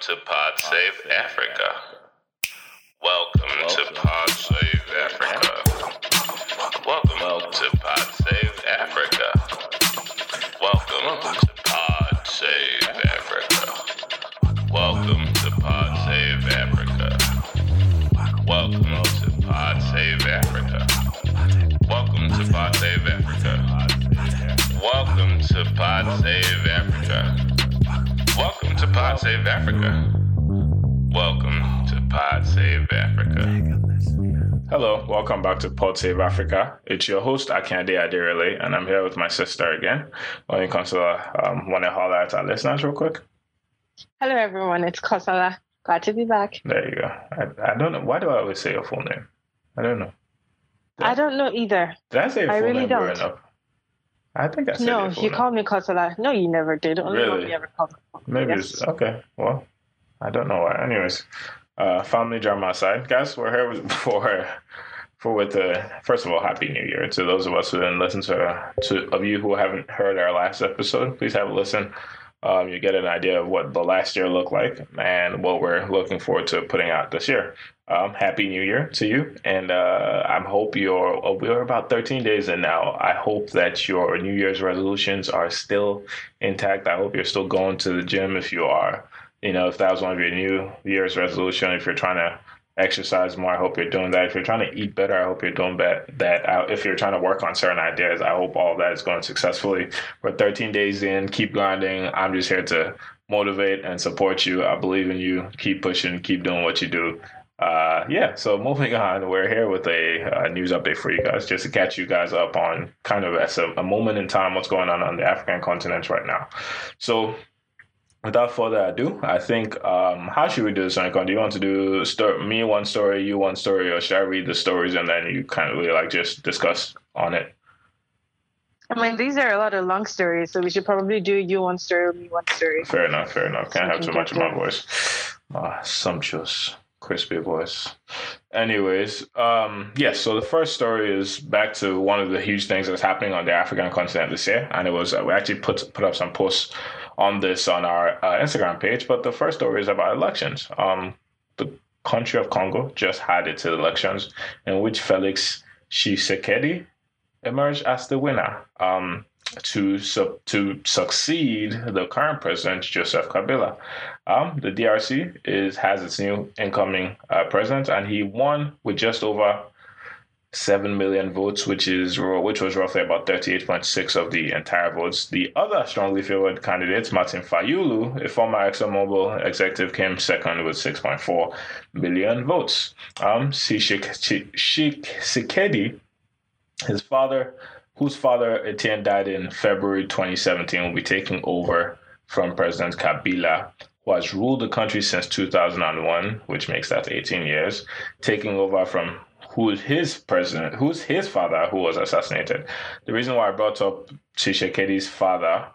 to Pod Save Africa. Welcome to Pod Save Africa. Welcome to Pod Save Africa. Welcome to Pod Save Africa. Welcome to Pod Save Africa. Welcome to Pod Save Africa. Welcome to Pod Save Africa. Welcome to Pod Save Africa. Welcome to Pod Save Africa. Welcome to Pod Save Africa. Hello, welcome back to Pod Save Africa. It's your host, Akande Adirele, and I'm here with my sister again. When it comes to, um, want to holler at our listeners real quick? Hello, everyone. It's Kosala. Glad to be back. There you go. I, I don't know. Why do I always say your full name? I don't know. I don't know either. Did I say your I full really name don't. growing up? I think I said No, your you name. called me Kosala. No, you never did. Only Really? mommy ever called me. Maybe Yes. it's okay. Well, I don't know why. Anyways, uh, family drama aside, guys, we're here for for with the first of all, happy New Year to those of us who didn't listen to to of you who haven't heard our last episode. Please have a listen. Um, you get an idea of what the last year looked like and what we're looking forward to putting out this year. Um, happy New Year to you, and uh, I hope you're. Oh, we're about 13 days in now. I hope that your New Year's resolutions are still intact. I hope you're still going to the gym if you are. You know, if that was one of your New Year's resolution, if you're trying to exercise more, I hope you're doing that. If you're trying to eat better, I hope you're doing that. That if you're trying to work on certain ideas, I hope all that is going successfully. We're 13 days in. Keep grinding. I'm just here to motivate and support you. I believe in you. Keep pushing. Keep doing what you do. Uh, yeah. So moving on, we're here with a uh, news update for you guys, just to catch you guys up on kind of as a, a moment in time what's going on on the African continent right now. So without further ado, I think um, how should we do this, Icon? Do you want to do me one story, you one story, or should I read the stories and then you kind of really like just discuss on it? I mean, these are a lot of long stories, so we should probably do you one story, me one story. Fair enough, fair enough. Can't have too much of my voice. My sumptuous, crispy voice. Anyways, um, yes, so the first story is back to one of the huge things that's happening on the African continent this year. And it was, uh, we actually put, put up some posts on this on our uh, Instagram page. But the first story is about elections. Um, the country of Congo just had its elections in which Felix Tshisekedi emerged as the winner. Um, to su- to succeed the current president Joseph Kabila. Um, the DRC is has its new incoming uh, president, and he won with just over seven million votes, which is which was roughly about thirty eight point six of the entire votes. The other strongly favored candidate, Martin Fayulu, a former ExxonMobil executive, came second with six point four million votes. Um, Tshisekedi, his father whose father Etienne died in February 2017, will be taking over from President Kabila, who has ruled the country since 2001, which makes that 18 years, taking over from who is his president, who's his father who was assassinated. The reason why I brought up Tshisekedi's father,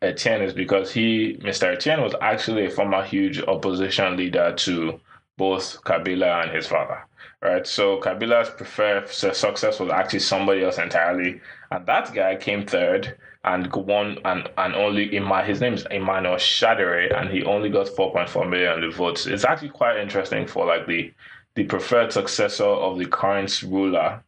Etienne, is because he, Mr. Etienne, was actually a former huge opposition leader to both Kabila and his father right? So Kabila's preferred success was actually somebody else entirely, and that guy came third and won, and and only Ima, his name is Emmanuel Shadary, and he only got 4.4 million the votes. It's actually quite interesting for like the the preferred successor of the current ruler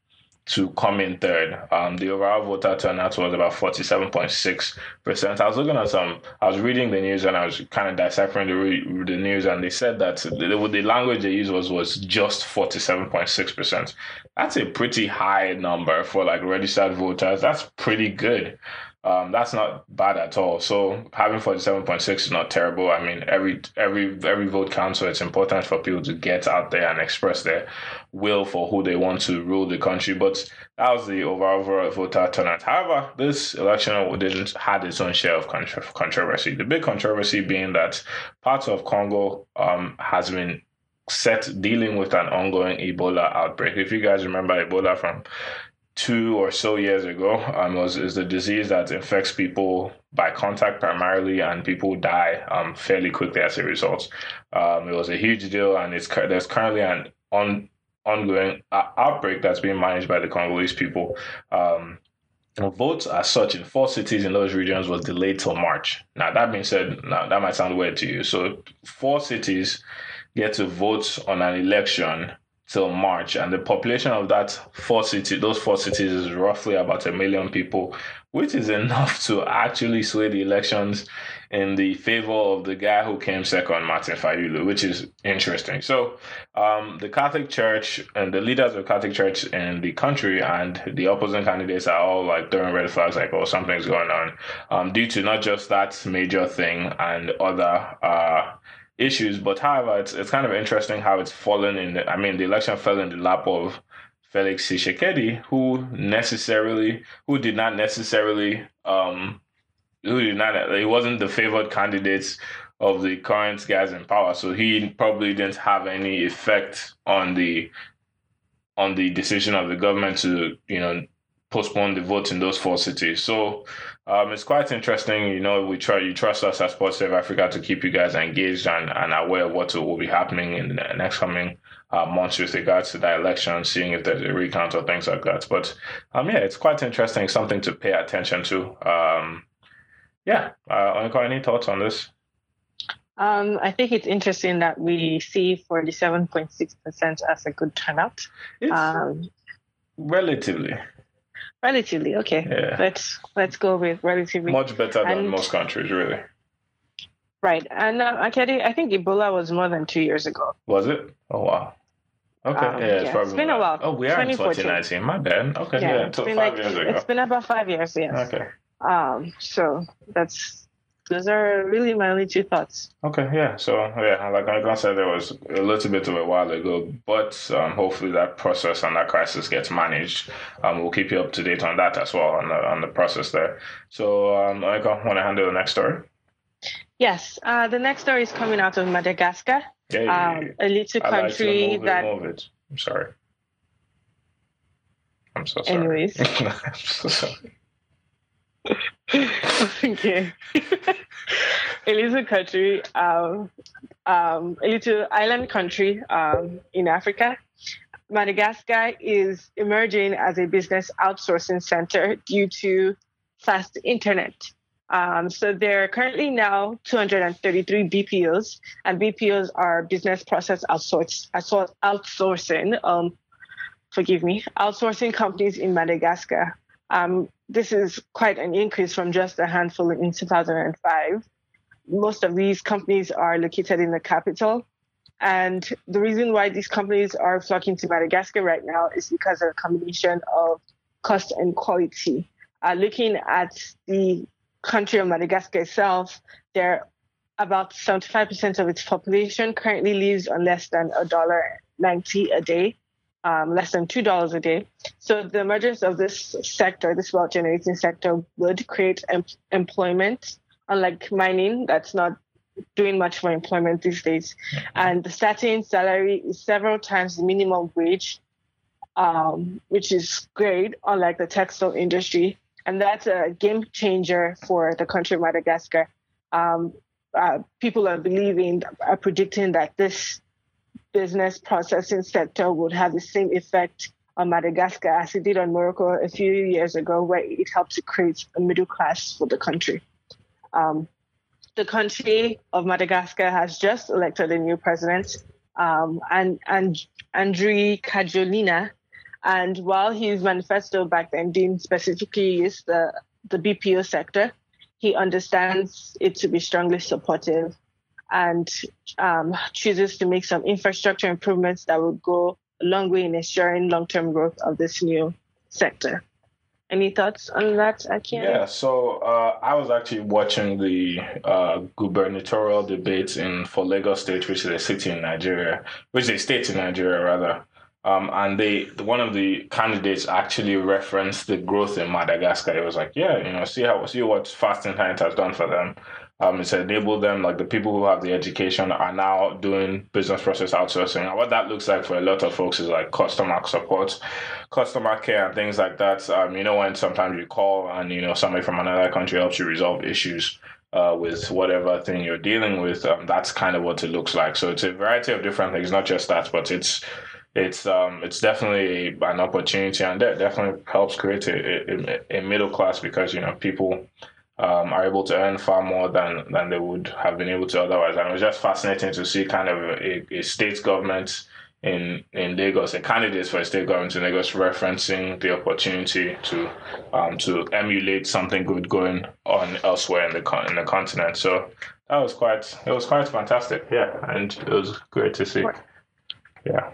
to come in third. Um, the overall voter turnout was about 47.6%. I was looking at some, I was reading the news and I was kind of deciphering the, the news, and they said that the, the language they used was, was just 47.6%. That's a pretty high number for like registered voters. That's pretty good. Um, that's not bad at all. So having forty seven point six is not terrible. I mean, every every every vote counts, so it's important for people to get out there and express their will for who they want to rule the country. But that was the overall voter turnout. However, this election didn't had its own share of contro- controversy. The big controversy being that parts of Congo um, has been set dealing with an ongoing Ebola outbreak. If you guys remember Ebola from two or so years ago um, was is the disease that infects people by contact primarily, and people die um, fairly quickly as a result. Um, it was a huge deal, and it's there's currently an on ongoing uh, outbreak that's being managed by the Congolese people. Um, votes as such in four cities in those regions was delayed till March. Now, that being said, now that might sound weird to you. So, four cities get to vote on an election till March, and the population of that four city, those four cities, is roughly about a million people, which is enough to actually sway the elections in the favor of the guy who came second, Martin Fayulu, which is interesting. So, um, the Catholic Church and the leaders of Catholic Church in the country and the opposing candidates are all like throwing red flags, like, oh, something's going on, um, due to not just that major thing and other uh, issues, but however, it's, it's kind of interesting how it's fallen in. The, I mean, the election fell in the lap of Felix Tshisekedi, who necessarily, who did not necessarily um, who did not he wasn't the favored candidates of the current guys in power, so he probably didn't have any effect on the on the decision of the government to you know postpone the vote in those four cities. So um, it's quite interesting. You know, we try you trust us as Pod Save Africa to keep you guys engaged and, and aware of what will be happening in the next coming uh, months with regards to that election, seeing if there's a recount or things like that. But um, yeah, it's quite interesting, something to pay attention to. Um, yeah. Uh, any thoughts on this? Um, I think it's interesting that we see 47.6% as a good turnout. Um, relatively. Relatively, okay. Yeah. Let's let's go with relatively. Much better than and, most countries, really. Right, and uh, I think Ebola was more than two years ago. Was it? Oh wow. Okay, um, yeah, it's, yeah, it's been a while. Oh, we are in 2019. My bad. Okay, yeah, yeah it's been five like, years ago. It's been about five years. Yes. Okay. Um, so that's those are really my only two thoughts. Okay, yeah. So yeah, like I said, there was a little bit of a while ago, but um, hopefully that process and that crisis gets managed. Um, we'll keep you up to date on that as well on the on the process there. So um, I want to handle the next story. Yes, uh, the next story is coming out of Madagascar, um, a little country like that. It. I'm sorry. I'm so sorry. Anyways, I'm so sorry okay. a country, um, um, a little island country um, in Africa. Madagascar is emerging as a business outsourcing center due to fast internet. Um, so there are currently now 233 BPOs, and BPOs are business process outsourcing. Um, forgive me, outsourcing companies in Madagascar. Um, this is quite an increase from just a handful in 2005. Most of these companies are located in the capital. And the reason why these companies are flocking to Madagascar right now is because of a combination of cost and quality. Uh, looking at the country of Madagascar itself, there about 75% of its population currently lives on less than a dollar ninety a day um, less than $2 a day. So the emergence of this sector, this wealth generating sector, would create em- employment, unlike mining, that's not doing much for employment these days. And the starting salary is several times the minimum wage, um, which is great, unlike the textile industry. And that's a game changer for the country of Madagascar. Um, uh, people are believing, are predicting that this business processing sector would have the same effect on Madagascar as it did on Morocco a few years ago, where it helped to create a middle class for the country. Um, the country of Madagascar has just elected a new president, um, and, and Andry Rajoelina. And while his manifesto back then didn't specifically use the, the BPO sector, he understands it to be strongly supportive and um, chooses to make some infrastructure improvements that will go a long way in ensuring long-term growth of this new sector. Any thoughts on that, Akian? Yeah, so uh, I was actually watching the uh, gubernatorial debates in for Lagos State, which is a city in Nigeria, which is a state in Nigeria rather. Um, and they one of the candidates actually referenced the growth in Madagascar. It was like, yeah, you know, see how see what fast internet has done for them. Um, it's enabled them, like the people who have the education are now doing business process outsourcing. And what that looks like for a lot of folks is like customer support, customer care, and things like that. Um, you know, when sometimes you call and, you know, somebody from another country helps you resolve issues. Uh, with whatever thing you're dealing with, um, that's kind of what it looks like. So it's a variety of different things, not just that, but it's it's um it's definitely an opportunity and that definitely helps create a, a, a middle class because you know people um, are able to earn far more than than they would have been able to otherwise and it was just fascinating to see kind of a, a state government in in Lagos, a candidate for a state government in Lagos referencing the opportunity to um, to emulate something good going on elsewhere in the in the continent. So that was quite it was quite fantastic. Yeah, and it was great to see. Yeah.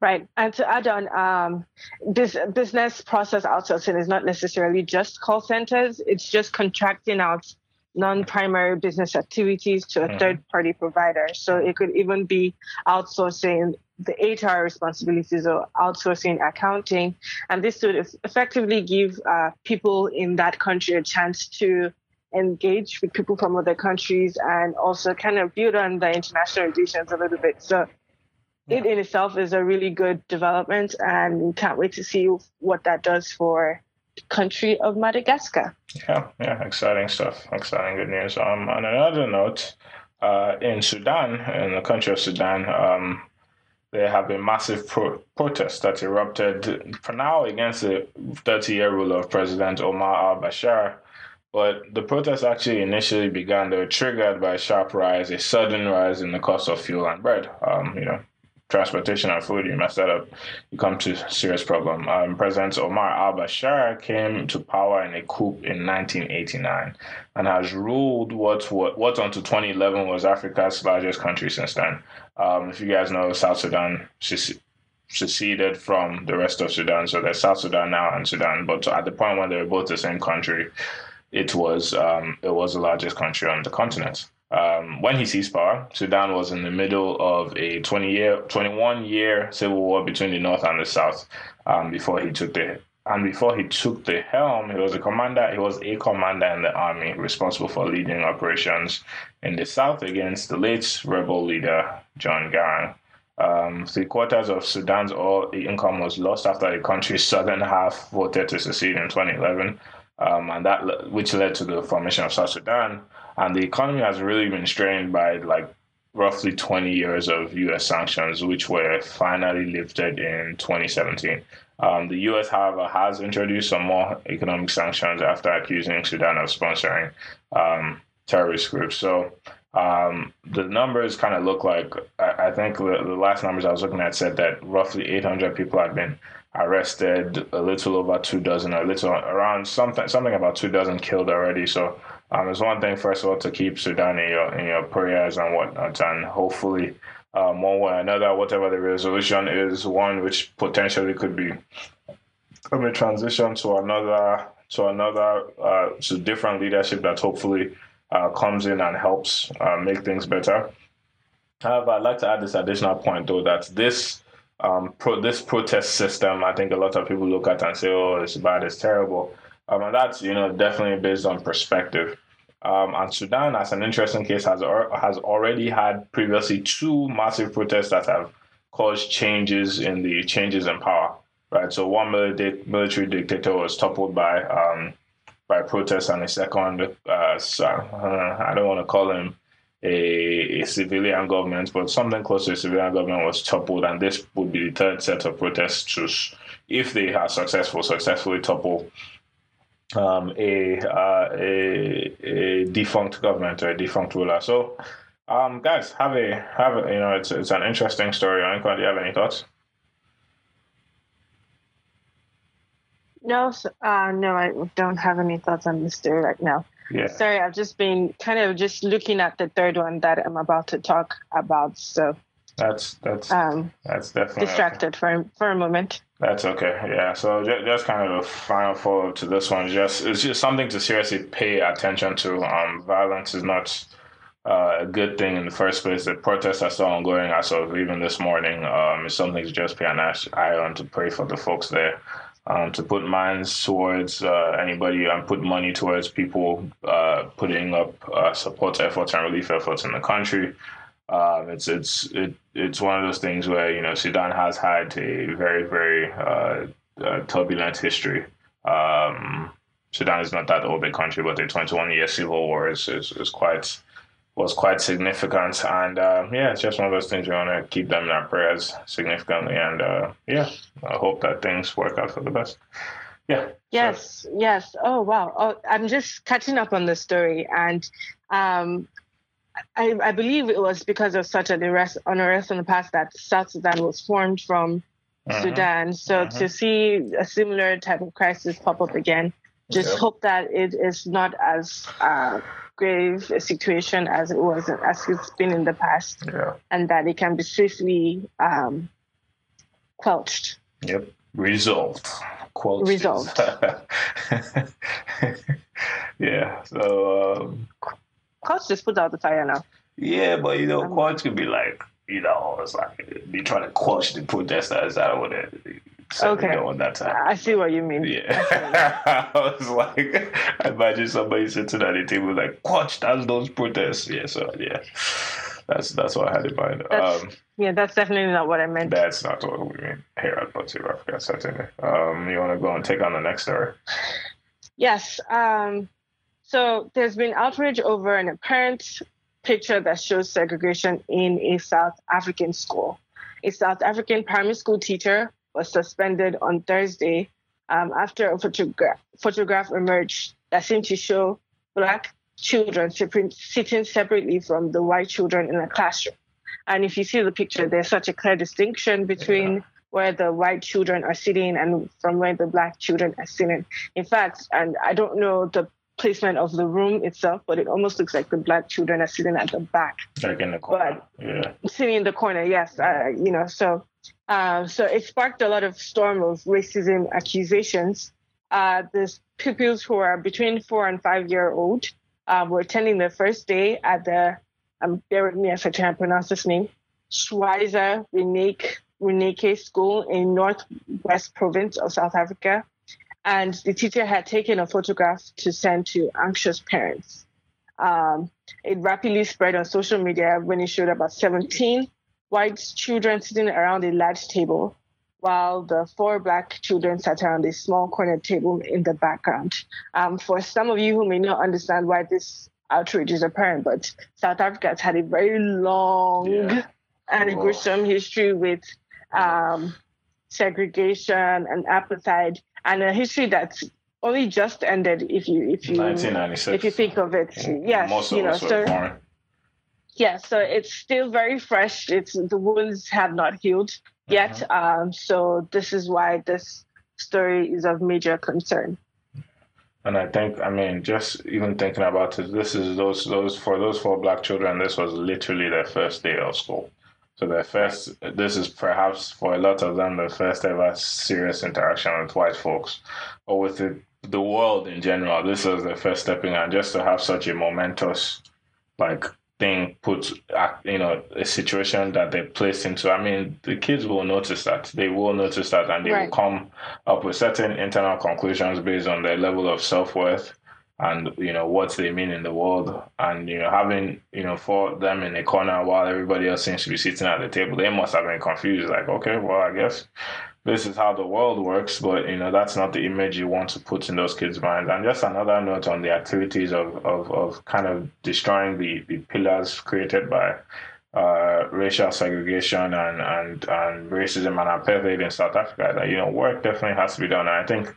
Right. And to add on, um, this business process outsourcing is not necessarily just call centers. It's just contracting out non-primary business activities to a mm-hmm. third-party provider. So it could even be outsourcing the HR responsibilities or outsourcing accounting. And this would effectively give uh, people in that country a chance to engage with people from other countries and also kind of build on the international relations a little bit. So it in itself is a really good development and we can't wait to see what that does for the country of Madagascar. Yeah, yeah, exciting stuff. Exciting good news. Um, on another note, uh, in Sudan, in the country of Sudan, um, there have been massive pro- protests that erupted for now against the 30 year rule of President Omar al Bashir but the protests actually initially began, they were triggered by a sharp rise, a sudden rise in the cost of fuel and bread. Um, you know, transportation and food, you mess that up, you come to serious problem. Um, President Omar al-Bashir came to power in a coup in 1989 and has ruled what what, what until 2011 was Africa's largest country since then. Um, if you guys know, South Sudan seceded from the rest of Sudan, so there's South Sudan now and Sudan. But at the point when they were both the same country, it was um, it was the largest country on the continent. Um, when he seized power, Sudan was in the middle of a 20 year, 21 year civil war between the north and the south. Um, before he took the and before he took the helm, he was a commander. He was a commander in the army, responsible for leading operations in the south against the late rebel leader John Garang. Um, three quarters of Sudan's oil income was lost after the country's southern half voted to secede in 2011 um, and that which led to the formation of South Sudan. And the economy has really been strained by like roughly 20 years of U.S. sanctions, which were finally lifted in 2017. Um, the U.S., however, has introduced some more economic sanctions after accusing Sudan of sponsoring um, terrorist groups. So um, the numbers kind of look like I, I think the, the, last numbers I was looking at said that roughly 800 people have been arrested, a little over two dozen, a little around something something about two dozen killed already. So um, it's one thing, first of all, to keep Sudan in your in your prayers and whatnot, and hopefully. Um, one way or another, whatever the resolution is, one which potentially could be a transition to another to another uh, to different leadership that hopefully uh, comes in and helps uh, make things better. However, I'd like to add this additional point though that this um, pro- this protest system, I think a lot of people look at and say, "Oh, it's bad, it's terrible," um, and that's you know definitely based on perspective. Um, and Sudan, as an interesting case, has or, has already had previously two massive protests that have caused changes in the changes in power. Right, so one military, dictator was toppled by um, by protests, and a second, uh, uh, I don't want to call him a, a, civilian government, but something close to a civilian government was toppled, and this would be the third set of protests to, if they are successful, successfully topple um, a, uh, a a defunct government or a defunct ruler. So, um, guys, have a have a, you know it's it's an interesting story. Anko, do you have any thoughts? No, uh, no, I don't have any thoughts on this story right now. Yeah. Sorry, I've just been kind of just looking at the third one that I'm about to talk about. So that's that's um, that's definitely distracted okay. for for a moment. That's okay. Yeah. So just, just kind of a final follow up to this one. Just it's just something to seriously pay attention to. Um, violence is not uh, a good thing in the first place. The protests are still ongoing as of even this morning. Um, it's something to just pay an eye on to pray for the folks there um, to put minds towards uh, anybody and put money towards people uh, putting up uh, support efforts and relief efforts in the country. Um, it's it's it, it's one of those things where you know Sudan has had a very very uh, uh, turbulent history. Um, Sudan is not that old a country, but the 21 year civil war is, is, is quite was quite significant. And uh, yeah, it's just one of those things we want to keep them in our prayers significantly. And uh, yeah, I hope that things work out for the best. Yeah. Yes. So. Yes. Oh wow. Oh, I'm just catching up on the story, and um, I, I, believe it was because of such an arrest, unrest in the past that South Sudan was formed from uh-huh. Sudan. So uh-huh. to see a similar type of crisis pop up again, just yep. hope that it is not as uh, grave a situation as it was as it's been in the past, yeah. and that it can be swiftly um, quelched. Yep, resolved. Quotes resolved. yeah. So. Um, Quotes just put out the fire now. Yeah, but you know, um, quotes could be like, you know, it's like be trying to quash the protesters out of it okay. going that time. I see what you mean. Yeah. I was like, I imagine somebody sitting at the table like, watch, that's those protests. Yeah, so yeah. That's that's what I had in mind. Um, yeah, that's definitely not what I meant. That's not what we mean here at Save Africa, certainly. Um, you want to go and take on the next story? Yes. Um, so there's been outrage over an apparent picture that shows segregation in a South African school. A South African primary school teacher was suspended on Thursday um, after a photograph, photograph emerged that seemed to show black children sitting separately from the white children in a classroom. And if you see the picture, there's such a clear distinction between yeah. where the white children are sitting and from where the black children are sitting. In fact, and I don't know the placement of the room itself, but it almost looks like the black children are sitting at the back. Like in the corner. But yeah. Sitting in the corner, yes. Uh, you know, so uh, so it sparked a lot of storm of racism accusations. Uh, the pupils who are between four and five year old uh, were attending their first day at the, um, bear with me if I try and pronounce this name, Schweizer Reneke, Reneke School in Northwest Province of South Africa. And the teacher had taken a photograph to send to anxious parents. Um, it rapidly spread on social media when it showed about 17 white children sitting around a large table, while the four black children sat around a small corner table in the background. Um, for some of you who may not understand why this outrage is apparent, but South Africa has had a very long yeah. and gruesome history with um, segregation and apartheid, and a history that's only just ended. If you if you if you think of it, yes, Most you know, so yeah, so it's still very fresh. It's the wounds have not healed yet. Uh-huh. Um, so this is why this story is of major concern. And I think, I mean, just even thinking about it, this is those those for those four black children. This was literally their first day of school. So their first, this is perhaps for a lot of them the first ever serious interaction with white folks, or with the the world in general. This was their first stepping, and just to have such a momentous, like thing put you know a situation that they're placed into i mean the kids will notice that they will notice that and they right. will come up with certain internal conclusions based on their level of self-worth and you know what they mean in the world and you know having you know for them in a corner while everybody else seems to be sitting at the table they must have been confused like okay well i guess this is how the world works, but you know that's not the image you want to put in those kids' minds. And just another note on the activities of of, of kind of destroying the, the pillars created by uh, racial segregation and, and and racism and apartheid in South Africa. That you know work definitely has to be done. And I think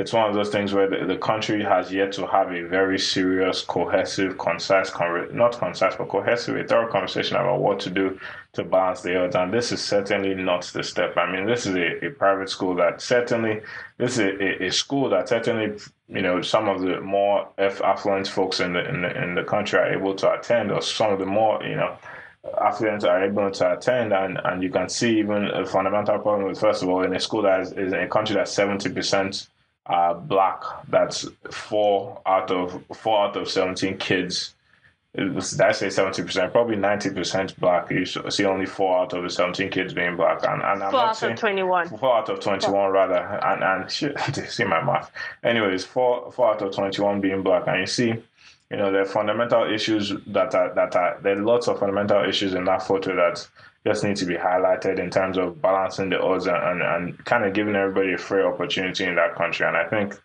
it's one of those things where the, the country has yet to have a very serious, cohesive, concise, not concise, but cohesive, a thorough conversation about what to do to balance the odds. And this is certainly not the step. I mean, this is a, a private school that certainly, this is a, a, school that certainly, you know, some of the more affluent folks in the, in the, in the country are able to attend, or some of the more, you know, affluent are able to attend and, and you can see even a fundamental problem with first of all in a school that is, is a country that's 70 percent uh, black. That's four out of four out of seventeen kids. Did I say seventy percent? Probably ninety percent black. You see only four out of the seventeen kids being black, and, and I'm four out saying, of twenty-one. Four out of twenty-one, rather, and and shit, see my math. Anyways, four four out of twenty-one being black, and you see, you know, there are fundamental issues that are that are there are lots of fundamental issues in that photo that just need to be highlighted in terms of balancing the odds and, and, kind of giving everybody a fair opportunity in that country. And I think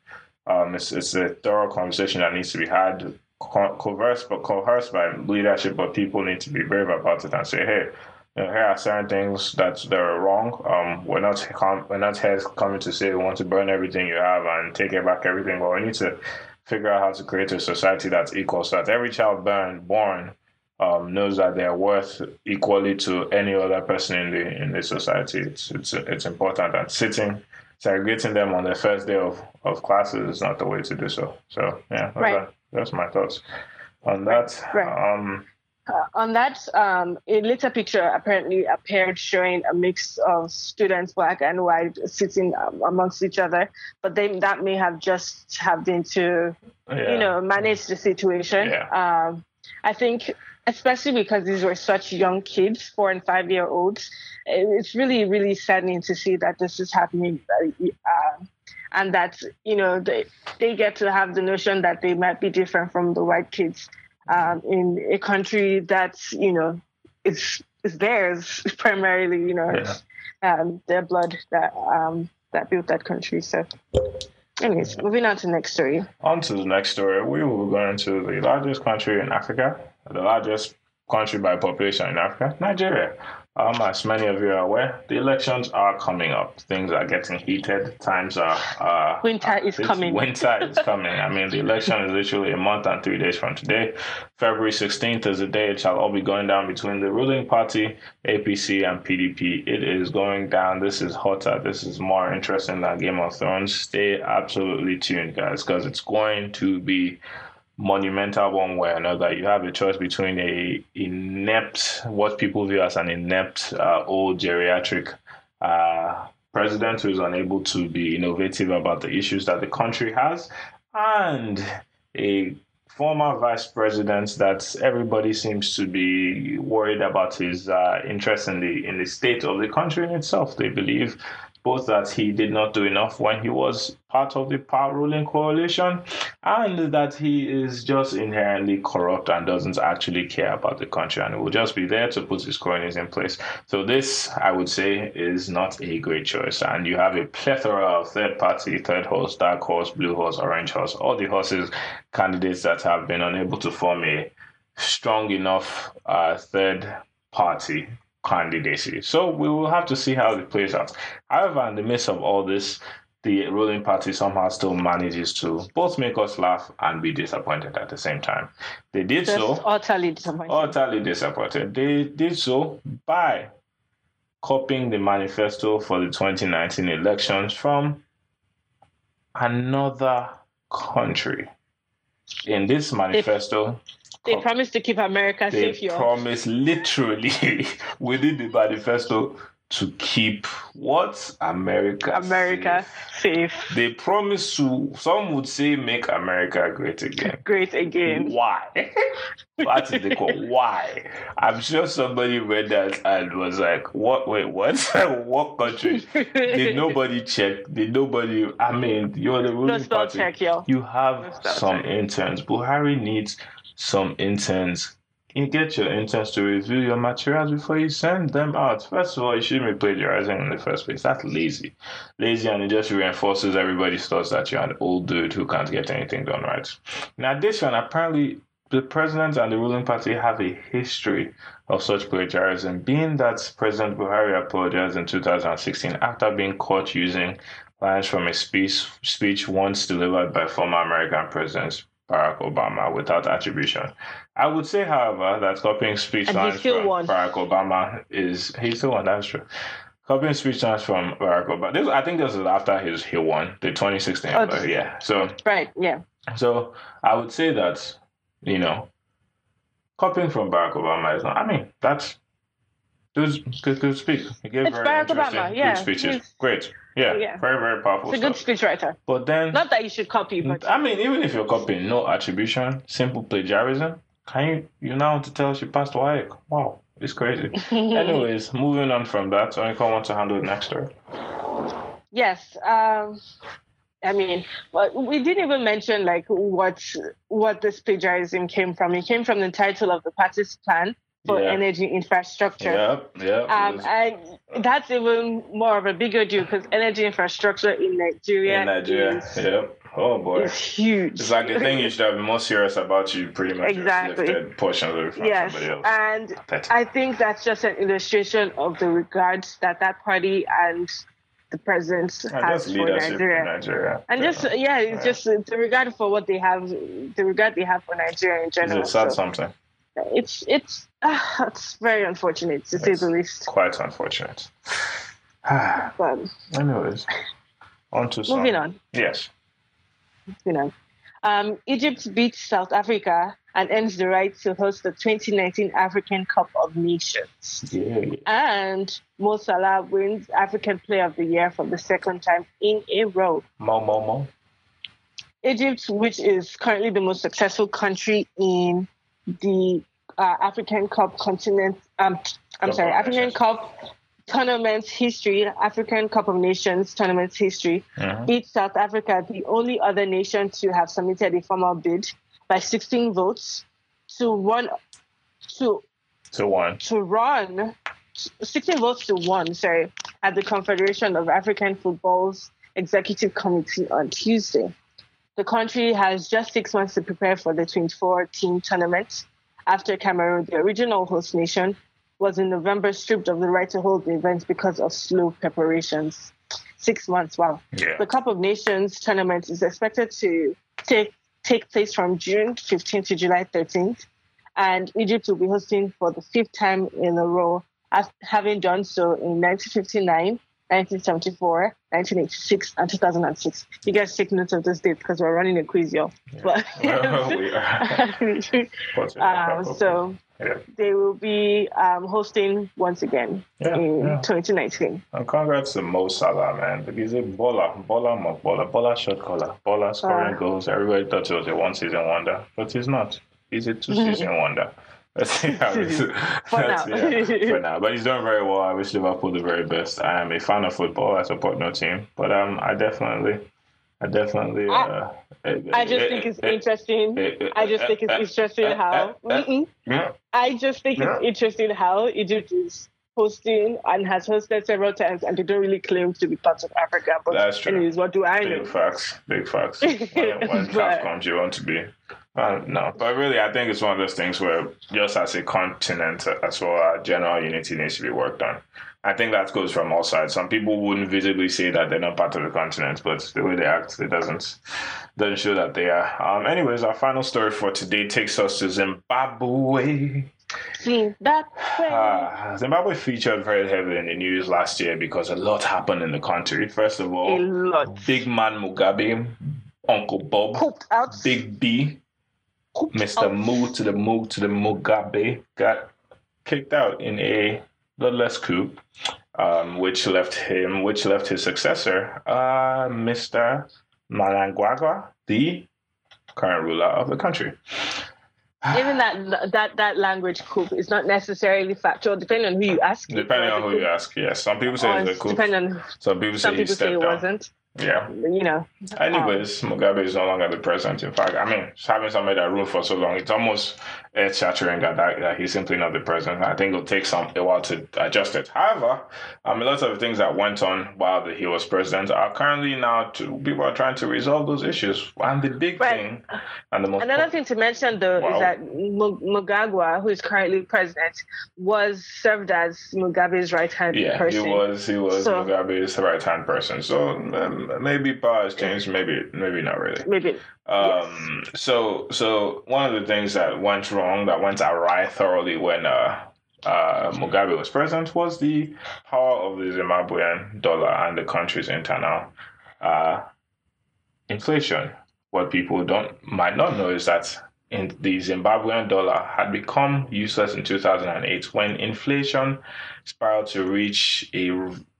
um, it's, it's a thorough conversation that needs to be had co- coerced, but coerced by leadership, but people need to be brave about it and say, hey, you know, here are certain things that that are wrong. Um, we're not com- we're not here coming to say we want to burn everything you have and take it back everything, but we need to figure out how to create a society that's equal, so that every child born born um, knows that they're worth equally to any other person in the in the society. It's it's it's important and sitting segregating them on the first day of, of classes is not the way to do so. So yeah, that's, Right. that's my thoughts on that. Right. Um, Uh, on that, um, a later picture apparently appeared showing a mix of students, black and white, sitting um, amongst each other. But they, that may have just have been to, yeah. you know, manage the situation. Yeah. Um, I think, especially because these were such young kids, four and five year olds, it's really, really saddening to see that this is happening. Uh, and that, you know, they, they get to have the notion that they might be different from the white kids um, in a country that's you know it's, is theirs primarily you know Yeah. um, their blood that um, that built that country so anyways moving on to the next story On to the next story. We will go into the largest country in Africa, the largest country by population in Africa, Nigeria. Um, as many of you are aware, the elections are coming up. Things are getting heated. Times are. Uh, Winter is coming. Winter is coming. I mean, the election is literally a month and three days from today. February 16th is the day it shall all be going down between the ruling party, APC, and PDP. It is going down. This is hotter. This is more interesting than Game of Thrones. Stay absolutely tuned, guys, because it's going to be monumental one way or another. You have a choice between a inept, what people view as an inept uh, old geriatric uh, president who is unable to be innovative about the issues that the country has, and a former vice president that everybody seems to be worried about his uh, interest in the in the state of the country in itself. They believe both that he did not do enough when he was part of the power ruling coalition and that he is just inherently corrupt and doesn't actually care about the country and will just be there to put his cronies in place. So this, I would say, is not a great choice. And you have a plethora of third party, third horse, dark horse, blue horse, orange horse, all the horses candidates that have been unable to form a strong enough uh, third party candidacy. So we will have to see how it plays out. However, in the midst of all this, the ruling party somehow still manages to both make us laugh and be disappointed at the same time. They did just so utterly disappointing utterly disappointed. They did so by copying the manifesto for the 2019 elections from another country. In this manifesto, they promised to keep america they safe y'all. promise literally within the manifesto to keep what America america safe. safe They promised to. Some would say make America great again. great again Why? What is the call? Why? I'm sure somebody read that and was like, "What? Wait, what? what country?" Did nobody check? Did nobody? I mean, you're the ruling party. check y'all You have some check. interns. Buhari needs some interns. You get your interns to review your materials before you send them out. First of all, you shouldn't be plagiarizing in the first place. That's lazy. Lazy, and it just reinforces everybody's thoughts that you're an old dude who can't get anything done right. In addition, apparently, the president and the ruling party have a history of such plagiarism, being that President Buhari apologized in 2016 after being caught using lines from a speech, speech once delivered by former American President Barack Obama without attribution. I would say, however, that copying speech And lines from won. Barack Obama is he still won. That's true. Copying speech lines from Barack Obama. This, I think this is after his he won the 2016. Oh, but yeah. So right yeah so I would say that, you know, copying from Barack Obama is not. I mean, that's good. Good, good speak. He gave It's very Barack interesting, Obama, yeah. good speeches. He's- Great. Yeah, Yeah. very, very powerful it's a good speechwriter But then, not that you should copy but I mean, even if you're copying, no attribution, simple plagiarism. Can you you now want to tell us you passed WAEC? Wow, it's crazy. Anyways, moving on from that, Onika want to handle the next story. Yes. Um, I mean, well, we didn't even mention like what what this plagiarism came from. It came from the title of the party's plan, for Yeah. energy infrastructure. Yep, yep. Um, and that's even more of a bigger deal because energy infrastructure in Nigeria, in Nigeria. is, Yep. Oh boy. is huge. It's like the thing you should have been more serious about. You pretty much Exactly. lifted portions of it from yes, somebody else. and. I think that's just an illustration of the regard that that party and the president And has for Nigeria. Nigeria. And just Yeah. yeah, it's Yeah. just the regard for what they have, the regard they have for Nigeria in It's general. a sad So something. It's it's uh, it's very unfortunate to say the least. Quite unfortunate. But Anyways, on to some. moving on, Yes. you know, um, Egypt beats South Africa and ends the right to host the 2019 African Cup of Nations. Yeah. And Mo Salah wins African Player of the Year for the second time in a row. Mo mo mo. Egypt, which is currently the most successful country in the uh, African Cup continent, um, I'm Cup sorry, African. Cup tournament history, African Cup of Nations tournament history, Mhm. beat South Africa, the only other nation to have submitted a formal bid, by 16 votes to one to To one. to run 16 votes to one, sorry, at the Confederation of African Football's Executive Committee on Tuesday. The country has just six months to prepare for the 24 team tournament after Cameroon, the original host nation, was in November stripped of the right to hold the event because of slow preparations. Six months, wow. Yeah. The Cup of Nations tournament is expected to take, take place from June 15th to July 13th, and Egypt will be hosting for the fifth time in a row, having done so in 1959, 1974, 1986, and 2006. You guys take note of this date because we're running a quiz, y'all. Are. But, um, so yeah. they will be um, hosting once again Yeah, in yeah. 2019. And congrats to Mo Salah, man. Because he's a baller, baller, mo baller, baller shot caller, baller scoring Ah. goals. Everybody thought he was a one season wonder, but he's not. He's a two season wonder. Let's see how this For let's now. see for now. But he's doing very well. I wish Liverpool the very best. I am a fan of football. I support no team, but um, I definitely, I definitely. Uh, I just think it's eh, eh, eh, interesting. I just think it's interesting how. I just think it's interesting how Egypt is hosting and has hosted several times, and they don't really claim to be part of Africa. But That's true. anyways, what do I big know? facts, big facts. When, when But- comes, you want to be. Uh, no, but really, I think it's one of those things where just as a continent, as well, our general unity needs to be worked on. I think that goes from all sides. Some people wouldn't visibly say that they're not part of the continent, but the way they act, it doesn't doesn't show that they are. Um, anyways, our final story for today takes us to Zimbabwe. See that. Ah, Zimbabwe featured very heavily in the news last year because a lot happened in the country. First of all, a all, lot. Big Man Mugabe, Uncle Bob, out. Big B, Pooped Mr. out. Mu to the Mu to the Mugabe got kicked out in a bloodless coup, um, which left him, which left his successor, uh, Mr. Mnangagwa, the current ruler of the country. Even that that that language coup is not necessarily factual, depending on who you ask. Depending on who you ask, yes. Some people say Or it's a coup. depending on Some people say some people say it wasn't. Yeah. You know. Anyways, Mugabe is no longer the president. In fact, I mean, having somebody that ruled for so long, it's almost earth shattering that, that, that he's simply not the president. I think it'll take some a while to adjust it. However, um, a lot of the things that went on while he was president are currently now to, people are trying to resolve those issues. And the big Right. thing, and the most Another thing to mention, though, Wow. is that Mu- Mugagwa, who is currently president, was served as Mugabe's right hand yeah, person. he was he was So- Mugabe's right hand person. So um, maybe power has changed, maybe maybe not really. Maybe. Um, so, so one of the things that went wrong, that went awry thoroughly when uh, uh, Mugabe was president, was the power of the Zimbabwean dollar and the country's internal uh, inflation. What people don't might not know is that in the Zimbabwean dollar had become useless in 2008 when inflation spiraled to reach a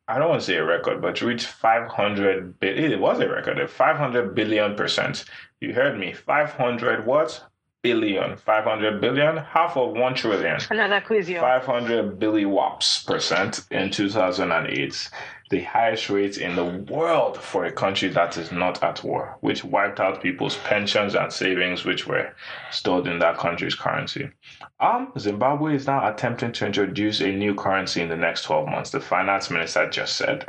I don't want to say a record, but to reach 500 billion. It was a record, a 500 billion percent. You heard me, 500 what? Billion, 500 billion, half of 1 trillion. Another quiz, yo. 500 billiwaps percent in 2008, the highest rate in the world for a country that is not at war, which wiped out people's pensions and savings, which were stored in that country's currency. Um, Zimbabwe is now attempting to introduce a new currency in the next 12 months. The finance minister just said,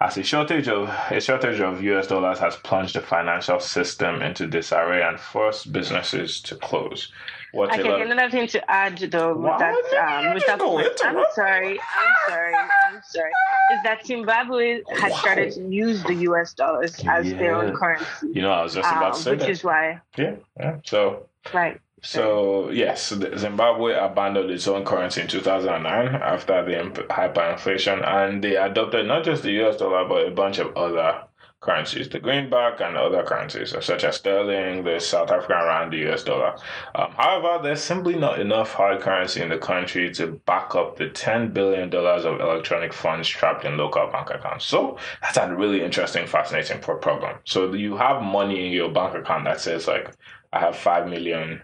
as a shortage of a shortage of US dollars has plunged the financial system into disarray and forced businesses to close. Okay, another thing to add though with that um, with that point, I'm sorry, I'm sorry, I'm sorry, is that Zimbabwe has wow. started to use the US dollars as yeah. their own currency. You know, I was just about um, to say which that. is why. Yeah, yeah. So right. So yes, Zimbabwe abandoned its own currency in 2009 after the hyperinflation, and they adopted not just the U.S. dollar but a bunch of other currencies, the greenback and other currencies such as sterling, the South African rand, the US dollar. Um, however, there's simply not enough hard currency in the country to back up the $10 billion of electronic funds trapped in local bank accounts. So that's a really interesting, fascinating problem. So you have money in your bank account that says like, I have $5 million.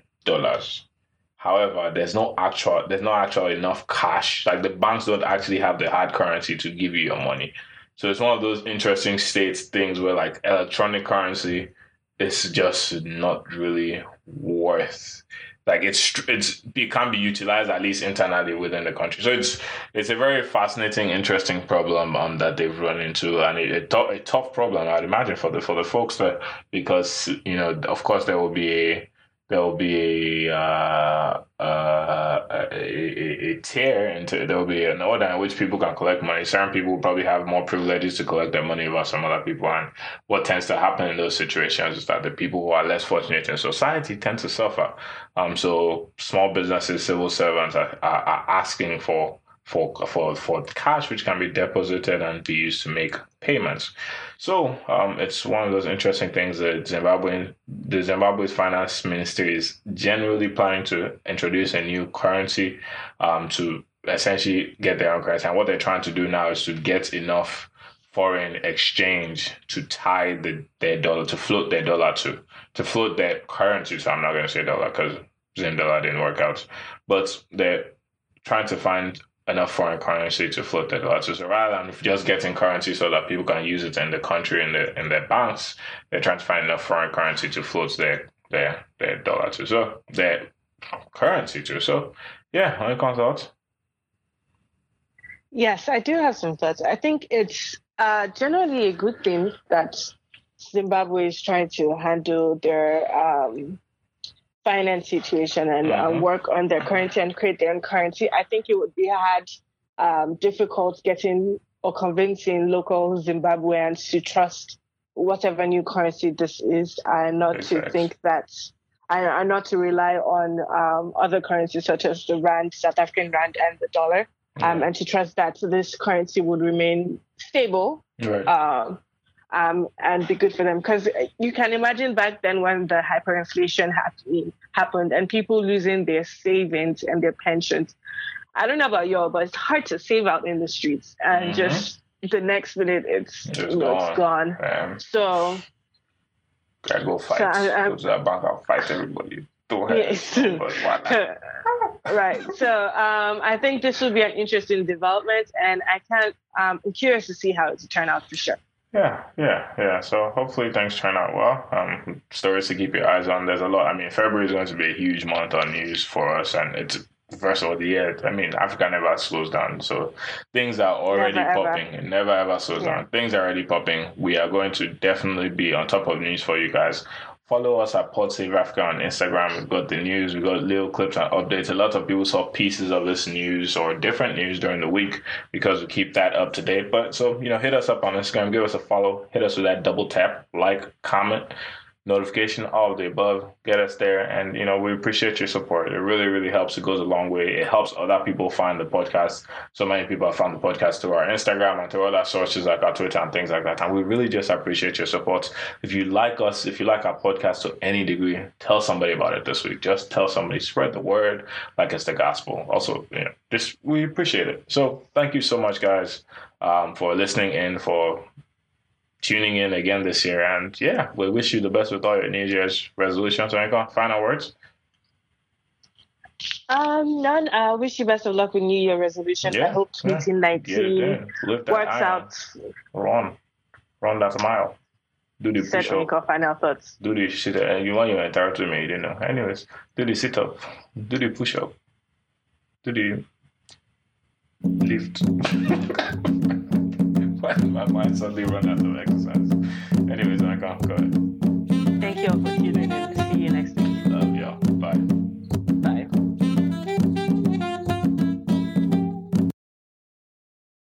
However, there's no actual there's not actually enough cash. Like the banks don't actually have the hard currency to give you your money. So it's one of those interesting states things where like electronic currency is just not really worth like it's it's it can be utilized at least internally within the country. So it's it's a very fascinating, interesting problem um that they've run into, and a, a, tough, a tough problem I'd imagine for the for the folks there because you know of course there will be a there will be a, uh, uh, a, a, tier into there will be an order in which people can collect money. Certain people will probably have more privileges to collect their money over some other people. And what tends to happen in those situations is that the people who are less fortunate in society tend to suffer. Um, so small businesses, civil servants are, are, are asking for for for for cash which can be deposited and be used to make payments. So um, it's one of those interesting things that Zimbabwe, the Zimbabwe's finance ministry is generally planning to introduce a new currency um, to essentially get their own currency. And what they're trying to do now is to get enough foreign exchange to tie the, their dollar to float their dollar to to float their currency. So I'm not going to say dollar because Zim dollar didn't work out, but they're trying to find enough foreign currency to float their dollar to. So rather than just getting currency so that people can use it in the country in the in their banks, they're trying to find enough foreign currency to float their their their dollar to. So their currency to. So yeah, any thoughts? Yes, I do have some thoughts. I think it's uh, generally a good thing that Zimbabwe is trying to handle their um, finance situation and mm-hmm. work on their currency and create their own currency, I think it would be hard, um, difficult getting or convincing local Zimbabweans to trust whatever new currency this is and not to think that and not to rely on um, other currencies such as the rand, South African rand, and the dollar, um, and to trust that this currency would remain stable. Right. Um, um, and be good for them. Because you can imagine back then when the hyperinflation happened, happened and people losing their savings and their pensions. I don't know about y'all, but it's hard to save out in the streets and mm-hmm. just the next minute it's you know, gone. It's gone. Um, so gotta go fight. So I, go to that bank, I'll fight everybody. Yes. right. So um, I think this will be an interesting development, and I can't. Um, I'm curious to see how it turn out for sure. Yeah, yeah, yeah. So hopefully things turn out well. Um, stories to keep your eyes on. There's a lot. I mean, February is going to be a huge month on news for us, and it's the first of all the year. I mean, Africa never slows down. So things are already never, popping. Ever. It never ever slows yeah. down. Things are already popping. We are going to definitely be on top of news for you guys. Follow us at Pod Save Africa on Instagram. We've got the news, we've got little clips and updates. A lot of people saw pieces of this news or different news during the week because we keep that up to date. But so, you know, hit us up on Instagram, give us a follow, hit us with that double tap, like, comment notification, all of the above. Get us there. And, you know, we appreciate your support. It really, really helps. It goes a long way. It helps other people find the podcast. So many people have found the podcast through our Instagram and through other sources like our Twitter and things like that. And we really just appreciate your support. If you like us, if you like our podcast to any degree, tell somebody about it this week. Just tell somebody, spread the word like it's the gospel. Also, you know, just we appreciate it. So thank you so much, guys, um, for listening in, for tuning in again this year. And yeah, we wish you the best with all your New Year's resolutions. Any final words? Um, none. I wish you best of luck with New Year resolution. Yeah, I hope 2019 Get it done. Lift that works iron. out. Run. Run that mile. Do the Set push up. Final thoughts. Do the shit. Uh, you want your interrupt me, you know. Anyways, do the sit up. Do the push up. Do the lift. my, my mind suddenly run out of exercise. Anyways, I can't go. Thank you for tuning